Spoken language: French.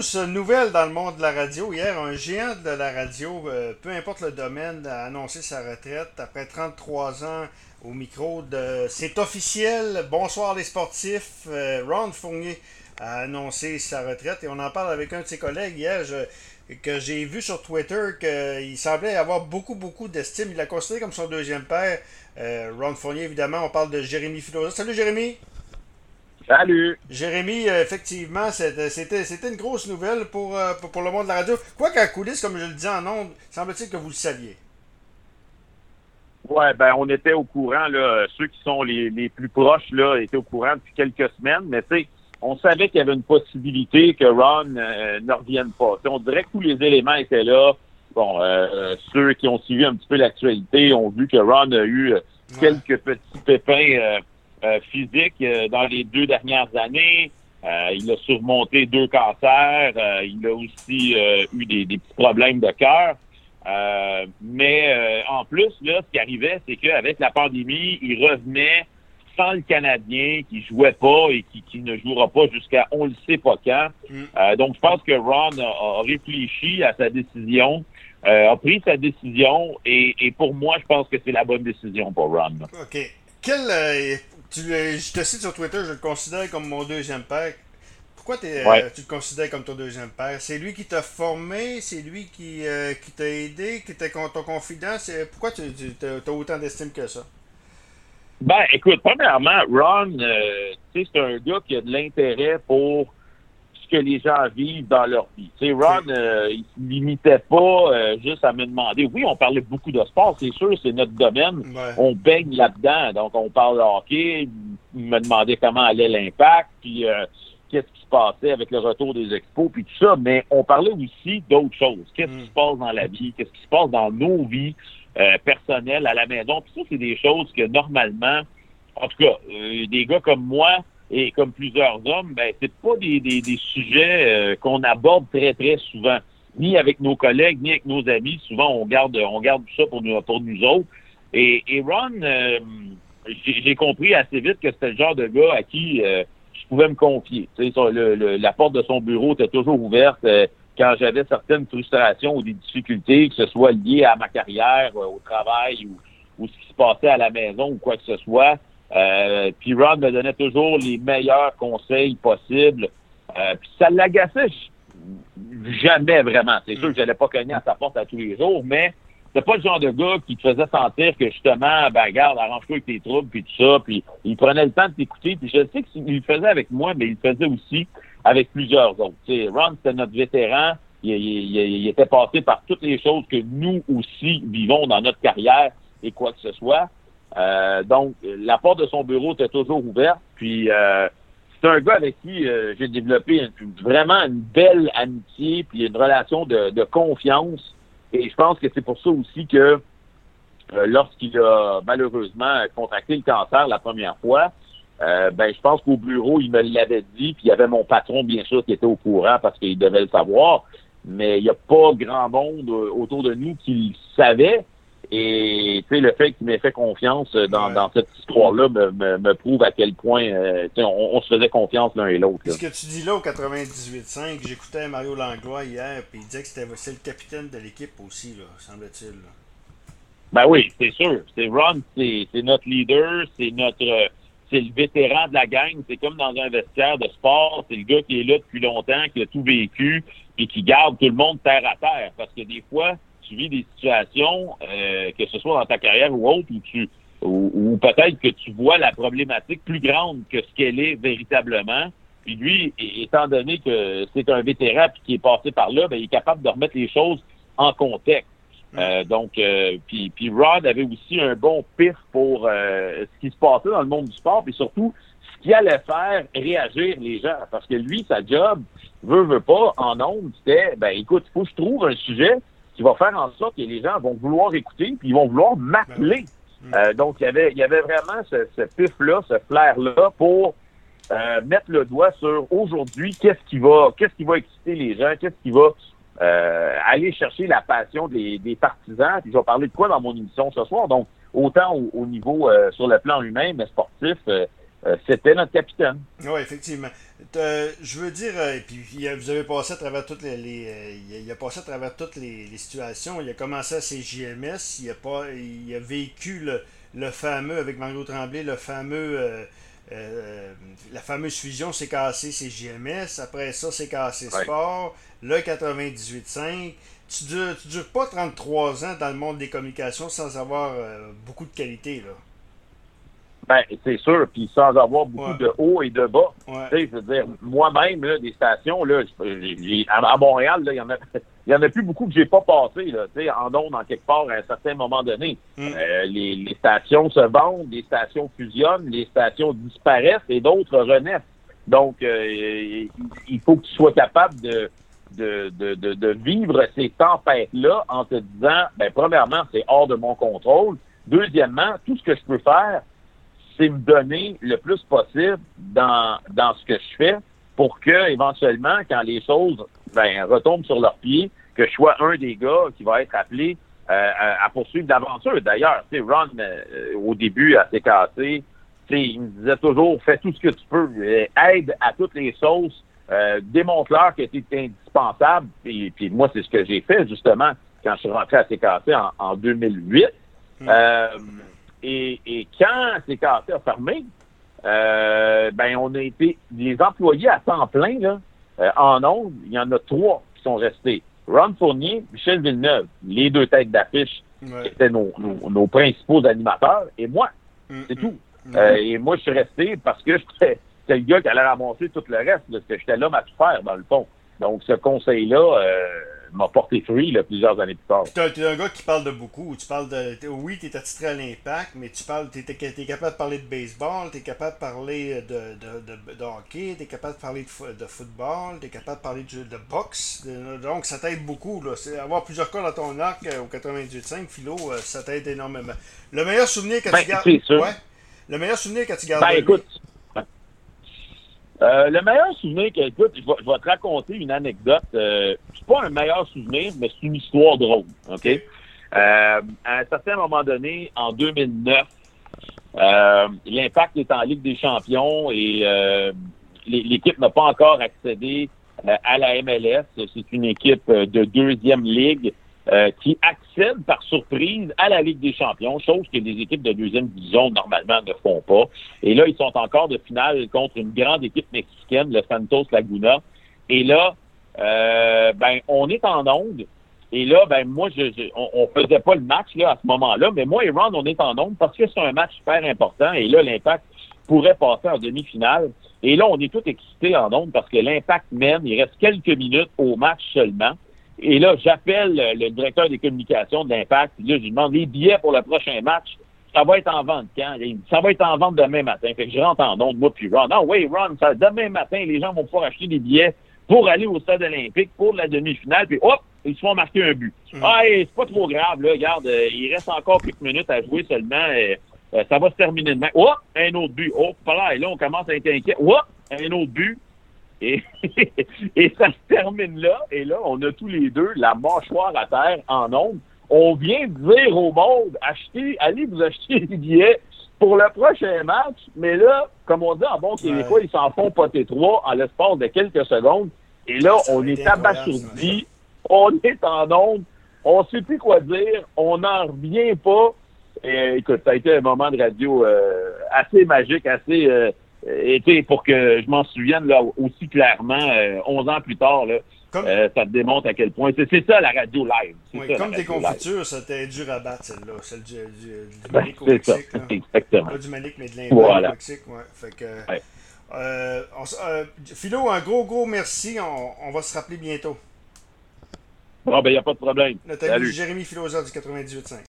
grosse nouvelle dans le monde de la radio. Hier, un géant de la radio, euh, peu importe le domaine, a annoncé sa retraite après 33 ans au micro. de C'est officiel. Bonsoir les sportifs. Euh, Ron Fournier a annoncé sa retraite et on en parle avec un de ses collègues hier. que j'ai vu sur Twitter qu'il semblait avoir beaucoup, beaucoup d'estime. Il l'a considéré comme son deuxième père. Euh, Ron Fournier, évidemment, on parle de Jérémy Filosa. Salut Jérémy! Salut! Jérémy, euh, effectivement, c'était une grosse nouvelle pour, euh, pour, le monde de la radio. Quoi qu'à coulisses, comme je le disais en ondes, semble-t-il que vous le saviez. Ouais, ben on était au courant, là. Ceux qui sont les, les plus proches, là, étaient au courant depuis quelques semaines, mais tu sais, on savait qu'il y avait une possibilité que Ron euh, ne revienne pas. on dirait que tous les éléments étaient là. Bon, ceux qui ont suivi un petit peu l'actualité ont vu que Ron a eu quelques petits pépins euh, physique euh, dans les deux dernières années. Euh, il a surmonté deux cancers. il a aussi eu des, petits problèmes de cœur. mais en plus, là, ce qui arrivait, c'est qu'avec la pandémie, il revenait sans le Canadien, qui jouait pas et qui, ne jouera pas jusqu'à on le sait pas quand. Mm. donc, je pense que Ron a, réfléchi à sa décision, a pris sa décision et, pour moi, je pense que c'est la bonne décision pour Ron. OK. Quel, tu, je te cite sur Twitter, je le considère comme mon deuxième père. Pourquoi euh, tu le considères comme ton deuxième père? C'est lui qui t'a formé, c'est lui qui, euh, qui t'a aidé, qui était ton confident. Pourquoi tu, as, autant d'estime que ça? Ben, écoute, premièrement, Ron, euh, c'est un gars qui a de l'intérêt pour que les gens vivent dans leur vie. Tu sais, Ron, euh, il ne limitait pas euh, juste à me demander. Oui, on parlait beaucoup de sport, c'est sûr, c'est notre domaine. On baigne là-dedans. Donc, on parle de hockey. Il me demandait comment allait l'impact, puis euh, qu'est-ce qui se passait avec le retour des expos, puis tout ça. Mais on parlait aussi d'autres choses. Qu'est-ce qui mm. se passe dans la vie? Qu'est-ce qui se passe dans nos vies personnelles à la maison? Puis ça, c'est des choses que normalement, en tout cas, des gars comme moi, et comme plusieurs hommes, ben c'est pas des, des, des sujets euh, qu'on aborde très très souvent, ni avec nos collègues, ni avec nos amis. Souvent, on garde on garde ça pour nous pour nous autres. Et, et Ron, euh, j'ai compris assez vite que c'était le genre de gars à qui euh, je pouvais me confier. Tu sais, le, la porte de son bureau était toujours ouverte quand j'avais certaines frustrations ou des difficultés, que ce soit lié à ma carrière, au travail ou, ou ce qui se passait à la maison ou quoi que ce soit. Euh, puis Ron me donnait toujours les meilleurs conseils possibles. Euh, puis ça l'agaçait jamais vraiment. C'est sûr que j'allais pas cogner à sa porte à tous les jours, mais c'est pas le genre de gars qui te faisait sentir que justement, ben regarde, arrange-toi avec tes troubles puis tout ça. Puis il prenait le temps de t'écouter. Puis je sais qu'il le faisait avec moi, mais il le faisait aussi avec plusieurs autres. sais, Ron, c'était notre vétéran. Il, il, était passé par toutes les choses que nous aussi vivons dans notre carrière et quoi que ce soit. Euh, donc, la porte de son bureau était toujours ouverte. Puis, euh, c'est un gars avec qui euh, j'ai développé vraiment une belle amitié, puis une relation de, confiance. Et je pense que c'est pour ça aussi que lorsqu'il a malheureusement contracté le cancer la première fois, ben je pense qu'au bureau, il me l'avait dit, puis il y avait mon patron, bien sûr, qui était au courant parce qu'il devait le savoir. Mais il n'y a pas grand monde autour de nous qui le savait. Et tu sais, le fait qu'il m'ait fait confiance dans, dans cette histoire-là me, me, prouve à quel point euh, on, on, se faisait confiance l'un et l'autre. Ce que tu dis là au 98.5, j'écoutais Mario Langlois hier, puis il disait que c'était le capitaine de l'équipe aussi, là, semble-t-il. Ben oui, c'est sûr. C'est Ron, c'est notre leader, c'est notre c'est le vétéran de la gang. C'est comme dans un vestiaire de sport. C'est le gars qui est là depuis longtemps, qui a tout vécu, et qui garde tout le monde terre à terre. Parce que des fois, tu vis des situations, euh, que ce soit dans ta carrière ou autre, où tu ou, peut-être que tu vois la problématique plus grande que ce qu'elle est véritablement. Puis lui, étant donné que c'est un vétéran puis qui est passé par là, ben, il est capable de remettre les choses en contexte. Euh, donc, euh, puis, puis Rod avait aussi un bon pif pour ce qui se passait dans le monde du sport, puis surtout ce qui allait faire réagir les gens. Parce que lui, sa job, veut, veut pas, en ondes, c'était, ben écoute, il faut que je trouve un sujet qui va faire en sorte que les gens vont vouloir écouter, puis ils vont vouloir m'appeler. Ben euh, donc, il y avait, il y avait vraiment ce, ce pif-là, ce flair-là pour euh, mettre le doigt sur aujourd'hui, qu'est-ce qui va, qu'est-ce qui va exciter les gens, qu'est-ce qui va euh, aller chercher la passion des, des, partisans. Puis je vais parler de quoi dans mon émission ce soir? Donc, autant au, niveau sur le plan humain, mais sportif, c'était notre capitaine. Oui, effectivement. je veux dire, et puis vous avez passé à travers toutes les, il, a, passé à travers toutes les, situations. Il a commencé à ses JMS, il a pas, il a vécu le, fameux avec Mario Tremblay, le fameux la fameuse fusion CKC JMS. Après ça, CKC Sport. Le 98.5 tu dures, tu dures pas 33 ans dans le monde des communications sans avoir euh, beaucoup de qualité, là. Ben, c'est sûr, puis sans avoir beaucoup de haut et de bas. Tu sais, je veux dire, moi-même, là, des stations, là, à, Montréal, il y en a. Il en a plus beaucoup que j'ai pas passé, là, tu sais, en ondes, en quelque part, à un certain moment donné. Mm. Euh, les, stations se vendent, les stations fusionnent, les stations disparaissent et d'autres renaissent. Donc, euh, il faut que tu sois capable de, de, de, de, vivre ces tempêtes-là en te disant, ben, premièrement, c'est hors de mon contrôle. Deuxièmement, tout ce que je peux faire, c'est me donner le plus possible dans, dans ce que je fais pour que, éventuellement, quand les choses ben, retombent sur leurs pieds, que je sois un des gars qui va être appelé euh, à, poursuivre l'aventure. D'ailleurs, tu sais, Ron, euh, au début, à CKC, il me disait toujours, fais tout ce que tu peux, aide à toutes les sauces, euh, démontre-leur que tu indispensable. Et puis moi, c'est ce que j'ai fait justement quand je suis rentré à CKC en, en 2008. Hmm. Euh, et, et, quand CKC a fermé, euh, ben on a été les employés à temps plein là, euh, en ondes, il y en a trois qui sont restés. Ron Fournier, Michel Villeneuve, les deux têtes d'affiche qui étaient nos, nos, principaux animateurs, et moi. Hmm, c'est hmm. tout. et moi, je suis resté parce que j'étais c'est le gars qui allait ramasser tout le reste, parce que j'étais l'homme à tout faire, dans le fond. Donc, ce conseil-là euh, m'a porté fruit plusieurs années plus tard. Tu es, un gars qui parle de beaucoup. Tu parles de. Oui, tu es attitré à l'impact, mais tu parles. Tu es, capable de parler de baseball, tu es capable de parler de, de, de, hockey, tu es capable de parler de, football, tu es capable de parler de, boxe. donc, ça t'aide beaucoup. Là. Avoir plusieurs cas dans ton arc euh, au 98.5, Philo, euh, ça t'aide énormément. Le meilleur souvenir que ben, tu gardes. Ouais. Le meilleur souvenir que tu gardes. Ben, écoute. Euh, le meilleur souvenir que, écoute, je vais, te raconter une anecdote. Euh, c'est pas un meilleur souvenir, mais c'est une histoire drôle. OK? Euh, à un certain moment donné, en 2009, euh, l'Impact est en Ligue des champions et euh, l'équipe n'a pas encore accédé à la MLS. C'est une équipe de deuxième ligue euh, qui accèdent par surprise à la Ligue des champions, chose que les équipes de deuxième division normalement ne font pas. Et là, ils sont encore de finale contre une grande équipe mexicaine, le Santos Laguna. Et là, euh, ben, on est en onde. Et là, ben moi, je, on, faisait pas le match là à ce moment-là, mais moi et Ron, on est en onde parce que c'est un match super important. Et là, l'Impact pourrait passer en demi-finale. Et là, on est tout excités en onde parce que l'Impact mène. Il reste quelques minutes au match seulement. Et là, j'appelle le directeur des communications de l'Impact. Là, je lui demande les billets pour le prochain match. Ça va être en vente quand? Ça va être en vente demain matin. Fait que je rentre en onde, moi puis Ron. Non, oui, Ron, ça, demain matin, les gens vont pouvoir acheter des billets pour aller au stade olympique pour la demi-finale. Puis hop, ils se font marquer un but. Mm. Ah, c'est pas trop grave, là. Regarde, euh, il reste encore quelques minutes à jouer seulement. Euh, euh, ça va se terminer demain. Hop, un autre but. Oh, là, et là, on commence à être inquiet. Hop, un autre but. Et, et ça se termine là. Et là, on a tous les deux la mâchoire à terre en ombre. On vient de dire au monde, achetez, allez vous acheter des billets pour le prochain match. Mais là, comme on dit en bon québécois, ils s'en font poter trois en l'espace de quelques secondes. Et là, on est abasourdi. On est en onde. On sait plus quoi dire. On n'en revient pas. Et, écoute, ça a été un moment de radio euh, assez magique, assez euh, et pour que je m'en souvienne là, aussi clairement, 11 euh, ans plus tard, là, euh, ça te démontre à quel point. C'est ça la radio live. Oui, comme des confitures, ça t'a dur à battre celle-là. Celle du, du, du ben, au Mexique. Ça, exactement. Pas du Manic, mais de l'impact voilà. au Mexique. Ouais. Fait que, euh, euh, Philo, un gros, gros merci. On, on va se rappeler bientôt. Bon, ben, il n'y a pas de problème. Notre ami Jérémy Philosophe du 98.5.